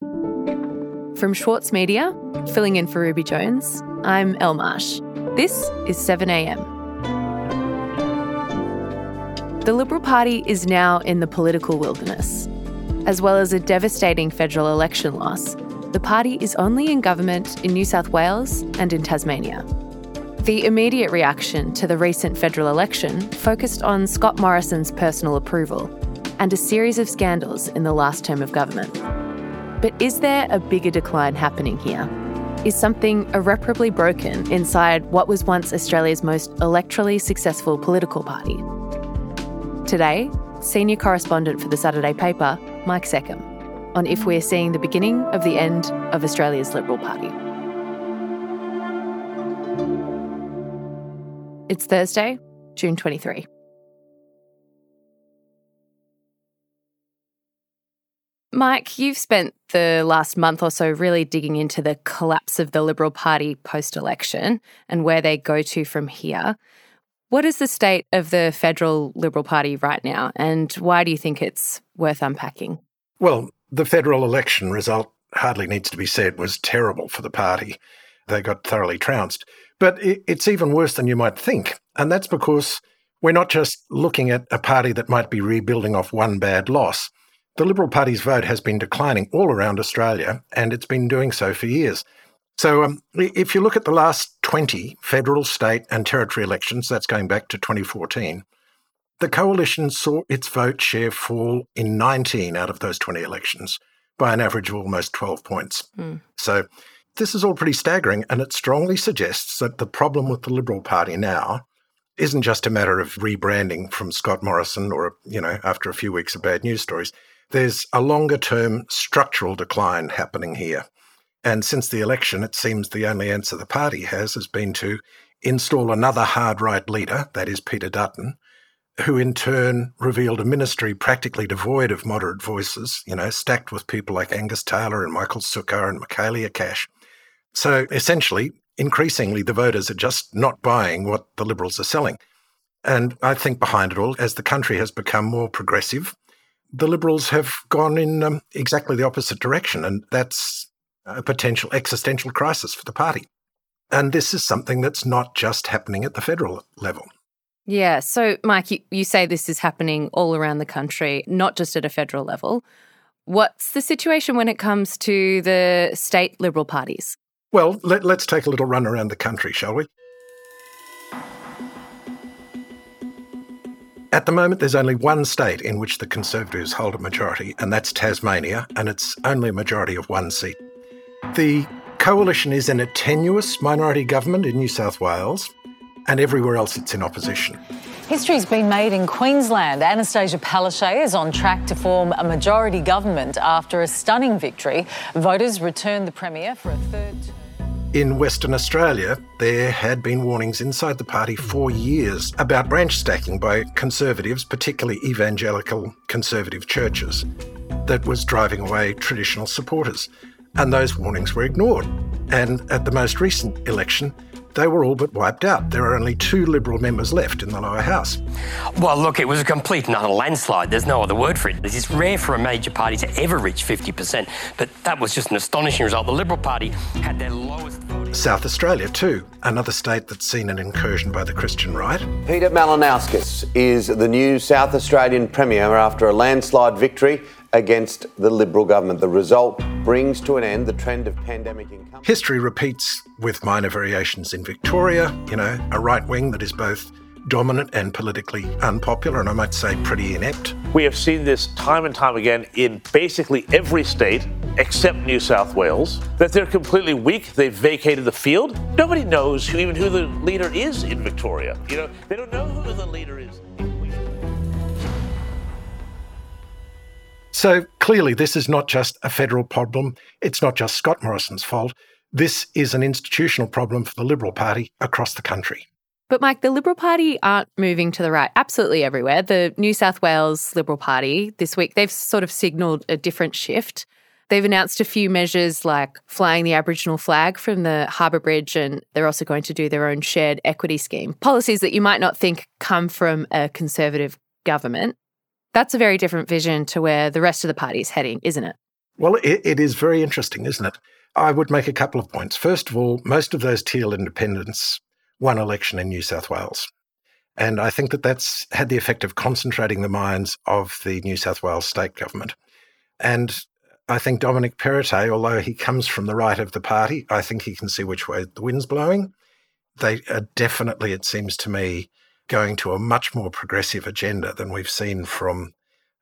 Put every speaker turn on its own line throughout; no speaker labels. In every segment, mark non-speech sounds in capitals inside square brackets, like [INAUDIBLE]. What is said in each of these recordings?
From Schwartz Media, filling in for Ruby Jones, I'm El Marsh. This is 7am. The Liberal Party is now in the political wilderness. As well as a devastating federal election loss, the party is only in government in New South Wales and in Tasmania. The immediate reaction to the recent federal election focused on Scott Morrison's personal approval and a series of scandals in the last term of government. But is there a bigger decline happening here? Is something irreparably broken inside what was once Australia's most electorally successful political party? Today, senior correspondent for the Saturday paper, Mike Seccombe, on if we're seeing the beginning of the end of Australia's Liberal Party. It's Thursday, June 23. Mike, you've spent the last month or so really digging into the collapse of the Liberal Party post election and where they go to from here. What is the state of the federal Liberal Party right now, and why do you think it's worth unpacking?
Well, the federal election result hardly needs to be said was terrible for the party. They got thoroughly trounced. But it's even worse than you might think. And that's because we're not just looking at a party that might be rebuilding off one bad loss. The Liberal Party's vote has been declining all around Australia, and it's been doing so for years. So, um, if you look at the last 20 federal, state, and territory elections, that's going back to 2014, the coalition saw its vote share fall in 19 out of those 20 elections by an average of almost 12 points. Mm. So, this is all pretty staggering, and it strongly suggests that the problem with the Liberal Party now isn't just a matter of rebranding from Scott Morrison or, you know, after a few weeks of bad news stories. There's a longer term structural decline happening here. And since the election, it seems the only answer the party has has been to install another hard right leader, that is Peter Dutton, who in turn revealed a ministry practically devoid of moderate voices, you know, stacked with people like Angus Taylor and Michael Sukkar and Michaelia Cash. So essentially, increasingly, the voters are just not buying what the Liberals are selling. And I think behind it all, as the country has become more progressive, the Liberals have gone in um, exactly the opposite direction, and that's a potential existential crisis for the party. And this is something that's not just happening at the federal level.
Yeah. So, Mike, you, you say this is happening all around the country, not just at a federal level. What's the situation when it comes to the state Liberal parties?
Well, let, us take a little run around the country, shall we? At the moment, there's only one state in which the Conservatives hold a majority, and that's Tasmania, and it's only a majority of one seat. The coalition is in a tenuous minority government in New South Wales, and everywhere else it's in opposition.
History's been made in Queensland. Annastacia Palaszczuk is on track to form a majority government after a stunning victory. Voters returned the Premier for a third.
In Western Australia, there had been warnings inside the party for years about branch stacking by conservatives, particularly evangelical conservative churches, that was driving away traditional supporters. And those warnings were ignored. And at the most recent election, they were all but wiped out. There are only two Liberal members left in the lower house.
Well, look, it was a complete and utter landslide. There's no other word for it. It's rare for a major party to ever reach 50%, but that was just an astonishing result. The Liberal Party had their lowest.
South Australia, too, another state that's seen an incursion by the Christian right.
Peter Malinauskas is the new South Australian Premier after a landslide victory against the Liberal government. The result brings to an end the trend of pandemic income.
History repeats with minor variations in Victoria, you know, a right wing that is both dominant and politically unpopular, and I might say pretty inept.
We have seen this time and time again in basically every state except New South Wales, that they're completely weak. They've vacated the field. Nobody knows who, even who the leader is in Victoria. You know, they don't know who the leader is.
So clearly, this is not just a federal problem. It's not just Scott Morrison's fault. This is an institutional problem for the Liberal Party across the country.
But, Mike, the Liberal Party aren't moving to the right absolutely everywhere. The New South Wales Liberal Party this week, they've sort of signalled a different shift. They've announced a few measures like flying the Aboriginal flag from the Harbour Bridge, and they're also going to do their own shared equity scheme. Policies that you might not think come from a Conservative government. That's a very different vision to where the rest of the party is heading, isn't it?
Well, it, it is very interesting, isn't it? I would make a couple of points. First of all, most of those teal independents won election in New South Wales. And I think that that's had the effect of concentrating the minds of the New South Wales state government. And I think Dominic Perrottet, although he comes from the right of the party, I think he can see which way the wind's blowing. They are definitely, it seems to me, going to a much more progressive agenda than we've seen from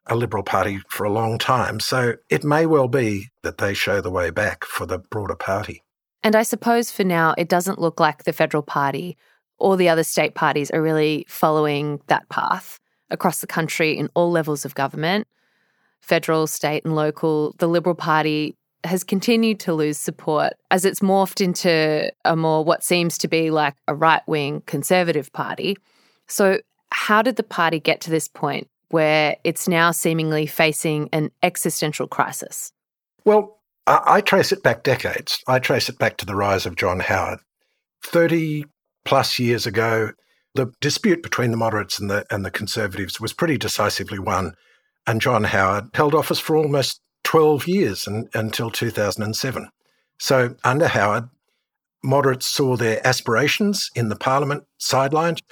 a Liberal Party for a long time. So it may well be that they show the way back for the broader party.
And I suppose for now, it doesn't look like the federal party or the other state parties are really following that path across the country in all levels of government federal, state, and local. The Liberal Party has continued to lose support as it's morphed into a more what seems to be like a right wing conservative party. So, how did the party get to this point where it's now seemingly facing an existential crisis?
Well, I, trace it back decades. I trace it back to the rise of John Howard. 30 plus years ago, the dispute between the moderates and the, and the conservatives was pretty decisively won. And John Howard held office for almost 12 years and, until 2007. So under Howard, moderates saw their aspirations in the parliament sidelined.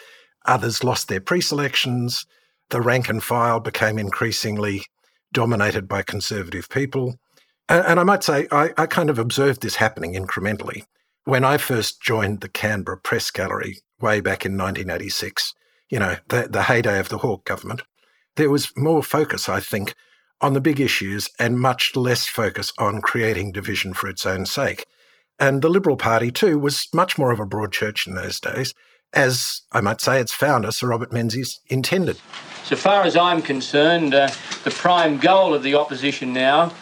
Others lost their pre selections. The rank and file became increasingly dominated by conservative people. And, and I might say, I, I kind of observed this happening incrementally. When I first joined the Canberra Press Gallery way back in 1986, you know, the, the heyday of the Hawke government, there was more focus, I think, on the big issues and much less focus on creating division for its own sake. And the Liberal Party, too, was much more of a broad church in those days, as I might say its founder, Sir Robert Menzies, intended.
So far as I'm concerned, uh, the prime goal of the opposition now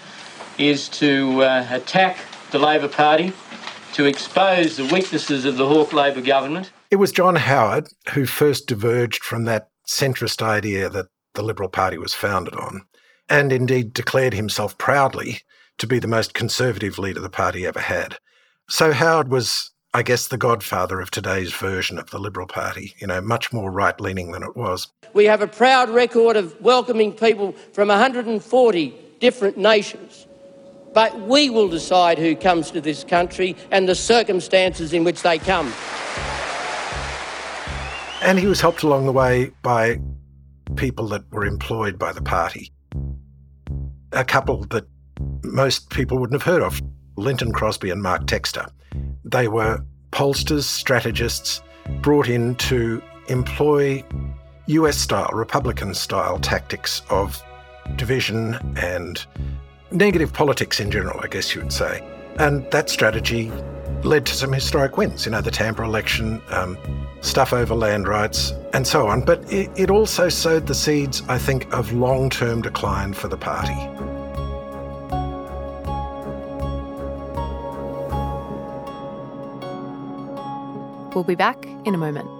is to uh, attack the Labor Party, to expose the weaknesses of the Hawke Labor government.
It was John Howard who first diverged from that centrist idea that the Liberal Party was founded on, and indeed declared himself proudly to be the most conservative leader the party ever had. So Howard was, I guess, the godfather of today's version of the Liberal Party, you know, much more right leaning than it was.
We have a proud record of welcoming people from 140 different nations. But we will decide who comes to this country and the circumstances in which they come.
And he was helped along the way by people that were employed by the party. A couple that most people wouldn't have heard of Lynton Crosby and Mark Textor. They were pollsters, strategists brought in to employ US style, Republican style tactics of division and negative politics in general, I guess you would say. And that strategy led to some historic wins, you know, the Tampa election, um, stuff over land rights, and so on. But it, it also sowed the seeds, I think, of long term decline for the party.
We'll be back in a moment.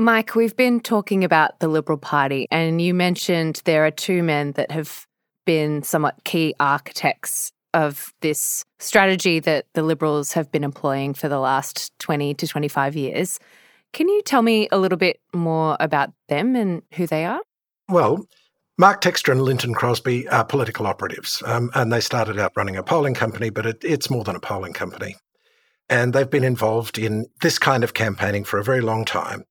Mike, we've been talking about the Liberal Party, and you mentioned there are two men that have been somewhat key architects of this strategy that the Liberals have been employing for the last 20 to 25 years. Can you tell me a little bit more about them and who they are?
Well, Mark Textor and Lynton Crosby are political operatives, um, and they started out running a polling company, but it, it's more than a polling company. And they've been involved in this kind of campaigning for a very long time.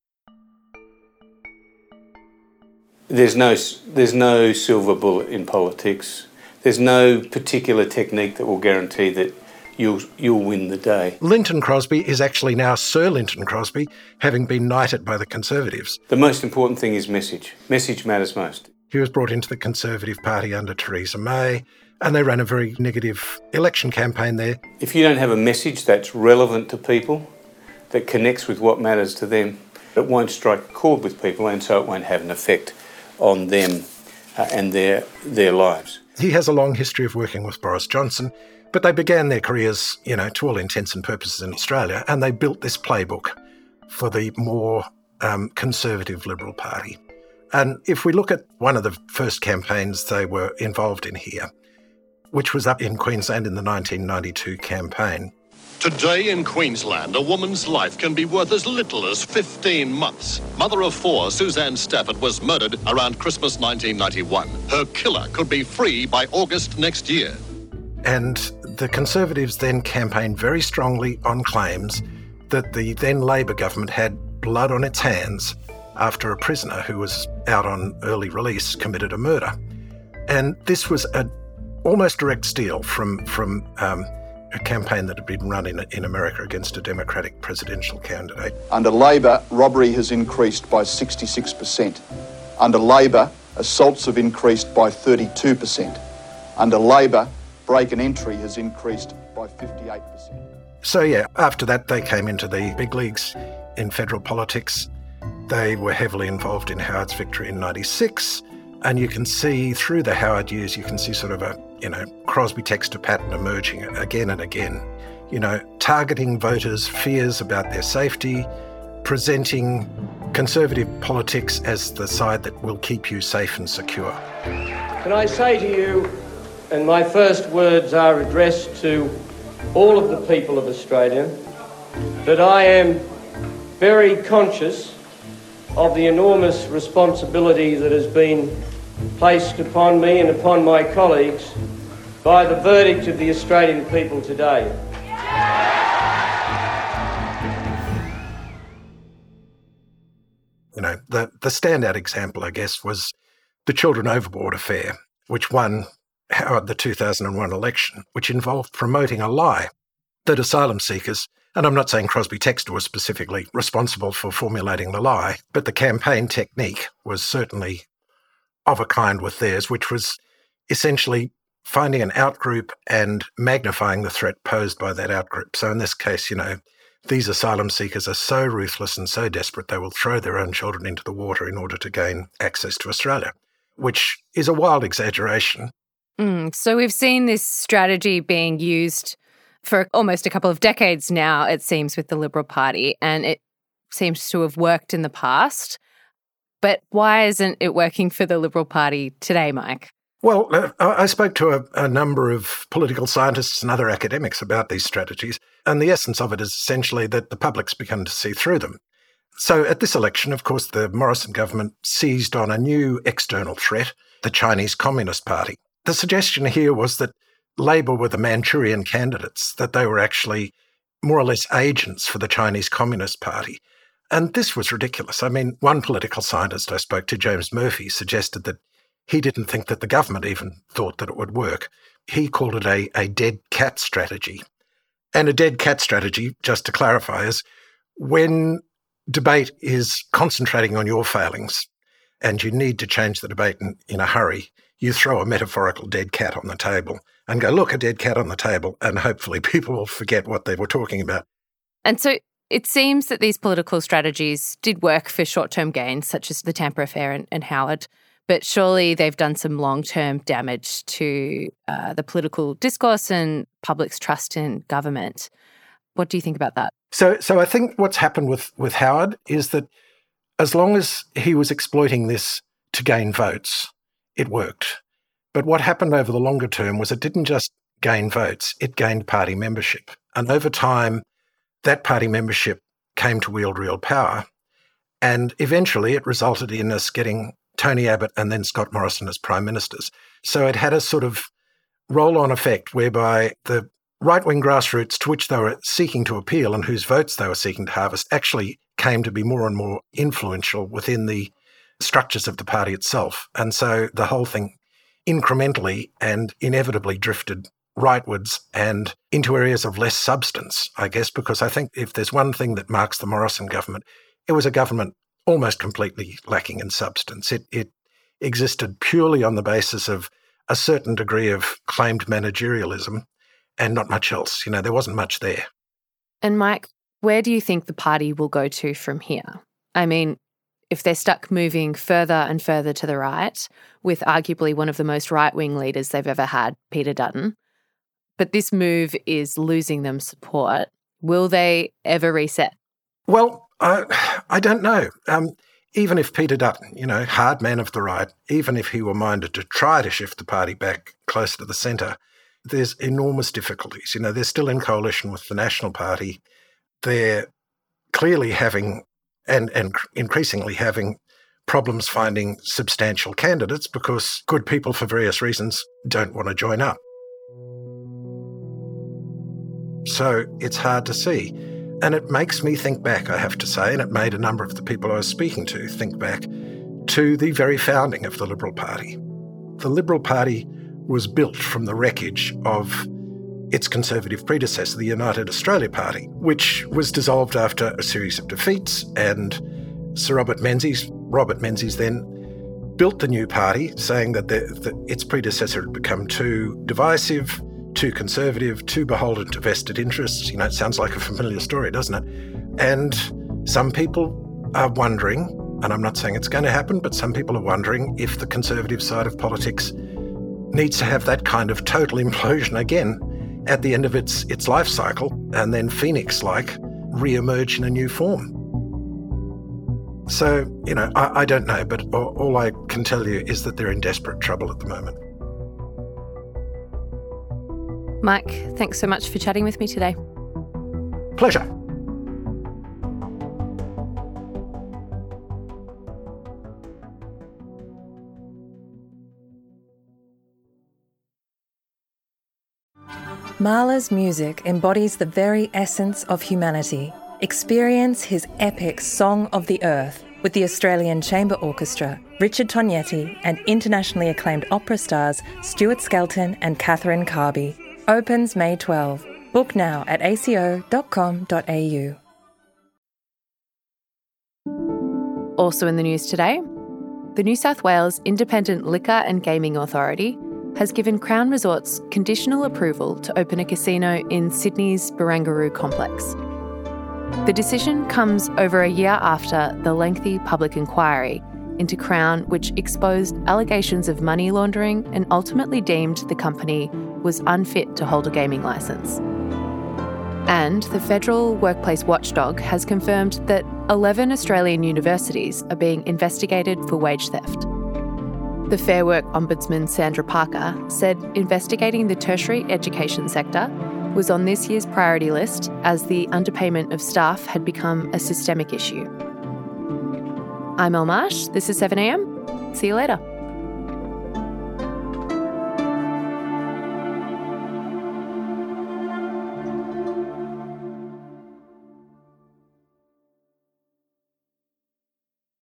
There's no, there's no silver bullet in politics. There's no particular technique that will guarantee that you'll, you'll win the day.
Lynton Crosby is actually now Sir Lynton Crosby, having been knighted by the Conservatives.
The most important thing is message. Message matters most.
He was brought into the Conservative Party under Theresa May, and they ran a very negative election campaign there.
If you don't have a message that's relevant to people, that connects with what matters to them, it won't strike a chord with people, and so it won't have an effect on them uh, and their their lives.
He has a long history of working with Boris Johnson, but they began their careers, you know, to all intents and purposes in Australia, and they built this playbook for the more um, conservative Liberal Party. And if we look at one of the first campaigns they were involved in here, which was up in Queensland in the 1992 campaign.
Today in Queensland, a woman's life can be worth as little as 15 months. Mother of four, Suzanne Stafford, was murdered around Christmas 1991. Her killer could be free by August next year.
And the Conservatives then campaigned very strongly on claims that the then Labor government had blood on its hands after a prisoner who was out on early release committed a murder. And this was a almost direct steal from from um, a campaign that had been run in, in America against a Democratic presidential candidate.
Under Labor, robbery has increased by 66%. Under Labor, assaults have increased by 32%. Under Labor, break and entry has increased by 58%.
So, yeah, after that, they came into the big leagues in federal politics. They were heavily involved in Howard's victory in 96. And you can see through the Howard years, you can see sort of a, you know, Crosby Textor pattern emerging again and again. You know, targeting voters' fears about their safety, presenting conservative politics as the side that will keep you safe and secure.
Can I say to you, and my first words are addressed to all of the people of Australia, that I am very conscious of the enormous responsibility that has been placed upon me and upon my colleagues by the verdict of the Australian people today.
You know, the, the standout example, I guess, was the Children Overboard affair, which won Howard [LAUGHS] the 2001 election, which involved promoting a lie that asylum seekers and I'm not saying Crosby Textor was specifically responsible for formulating the lie, but the campaign technique was certainly of a kind with theirs, which was essentially finding an outgroup and magnifying the threat posed by that outgroup. So in this case, you know, these asylum seekers are so ruthless and so desperate they will throw their own children into the water in order to gain access to Australia, which is a wild exaggeration.
Mm, so we've seen this strategy being used for almost a couple of decades now, it seems, with the Liberal Party, and it seems to have worked in the past. But why isn't it working for the Liberal Party today, Mike?
Well, uh, I spoke to a, a, number of political scientists and other academics about these strategies, and the essence of it is essentially that the public's begun to see through them. So, at this election, of course, the Morrison government seized on a new external threat, the Chinese Communist Party. The suggestion here was that Labor were the Manchurian candidates, that they were actually more or less agents for the Chinese Communist Party. And this was ridiculous. I mean, one political scientist I spoke to, James Murphy, suggested that he didn't think that the government even thought that it would work. He called it a, a dead cat strategy. And a dead cat strategy, just to clarify, is when debate is concentrating on your failings and you need to change the debate in, in a hurry, you throw a metaphorical dead cat on the table and go, look, a dead cat on the table, and hopefully [LAUGHS] people will forget what they were talking about.
And so it seems that these political strategies did work for short term gains, such as the Tampa affair and, and Howard, but surely they've done some long term damage to uh, the political discourse and public's trust in government. What do you think about that?
So, so I think what's happened with, with Howard is that as long as he was exploiting this to gain votes, it worked. But what happened over the longer term was it didn't just gain votes, it gained party membership. And over time, that party membership came to wield real power. And eventually it resulted in us getting Tony Abbott and then Scott Morrison as prime ministers. So it had a sort of roll on effect whereby the right wing grassroots to which they were seeking to appeal and whose votes they were seeking to harvest actually came to be more and more influential within the structures of the party itself. And so the whole thing incrementally and inevitably drifted rightwards and into areas of less substance, I guess, because I think if there's one thing that marks the Morrison government, it was a government almost completely lacking in substance. It, it existed purely on the basis of a certain degree of claimed managerialism and not much else. You know, there wasn't much there.
And Mike, where do you think the party will go to from here? I mean, if they're stuck moving further and further to the right, with arguably one of the most right wing leaders they've ever had, Peter Dutton, but this move is losing them support, will they ever reset?
Well, I, I don't know. Um, even if Peter Dutton, you know, hard man of the right, even if he were minded to try to shift the party back closer to the centre, there's enormous difficulties. You know, they're still in coalition with the National Party. They're clearly having and, and increasingly having problems finding substantial candidates because good people, for various reasons, don't want to join up. So it's hard to see. And it makes me think back, I have to say, and it made a number of the people I was speaking to think back to the very founding of the Liberal Party. The Liberal Party was built from the wreckage of its conservative predecessor, the United Australia Party, which was dissolved after a series of defeats. And Sir Robert Menzies, Robert Menzies then built the new party, saying that, the, that its predecessor had become too divisive, too conservative, too beholden to vested interests. You know, it sounds like a familiar story, doesn't it? And some people are wondering, and I'm not saying it's going to happen, but some people are wondering if the conservative side of politics needs to have that kind of total implosion again at the end of its its life cycle, and then Phoenix like re-emerge in a new form. So, you know, I, I don't know, but all I can tell you is that they're in desperate trouble at the moment.
Mike, thanks so much for chatting with me today.
Pleasure.
Mahler's music embodies the very essence of humanity. Experience his epic Song of the Earth with the Australian Chamber Orchestra, Richard Tognetti, and internationally acclaimed opera stars Stuart Skelton and Catherine Carby. Opens May 12. Book now at aco.com.au.
Also in the news today, the New South Wales Independent Liquor and Gaming Authority has given Crown Resorts conditional approval to open a casino in Sydney's Barangaroo complex. The decision comes over a year after the lengthy public inquiry into Crown, which exposed allegations of money laundering and ultimately deemed the company was unfit to hold a gaming licence. And the federal workplace watchdog has confirmed that 11 Australian universities are being investigated for wage theft. The Fair Work Ombudsman Sandra Parker said investigating the tertiary education sector was on this year's priority list as the underpayment of staff had become a systemic issue. I'm El Marsh. This is 7am. See you later.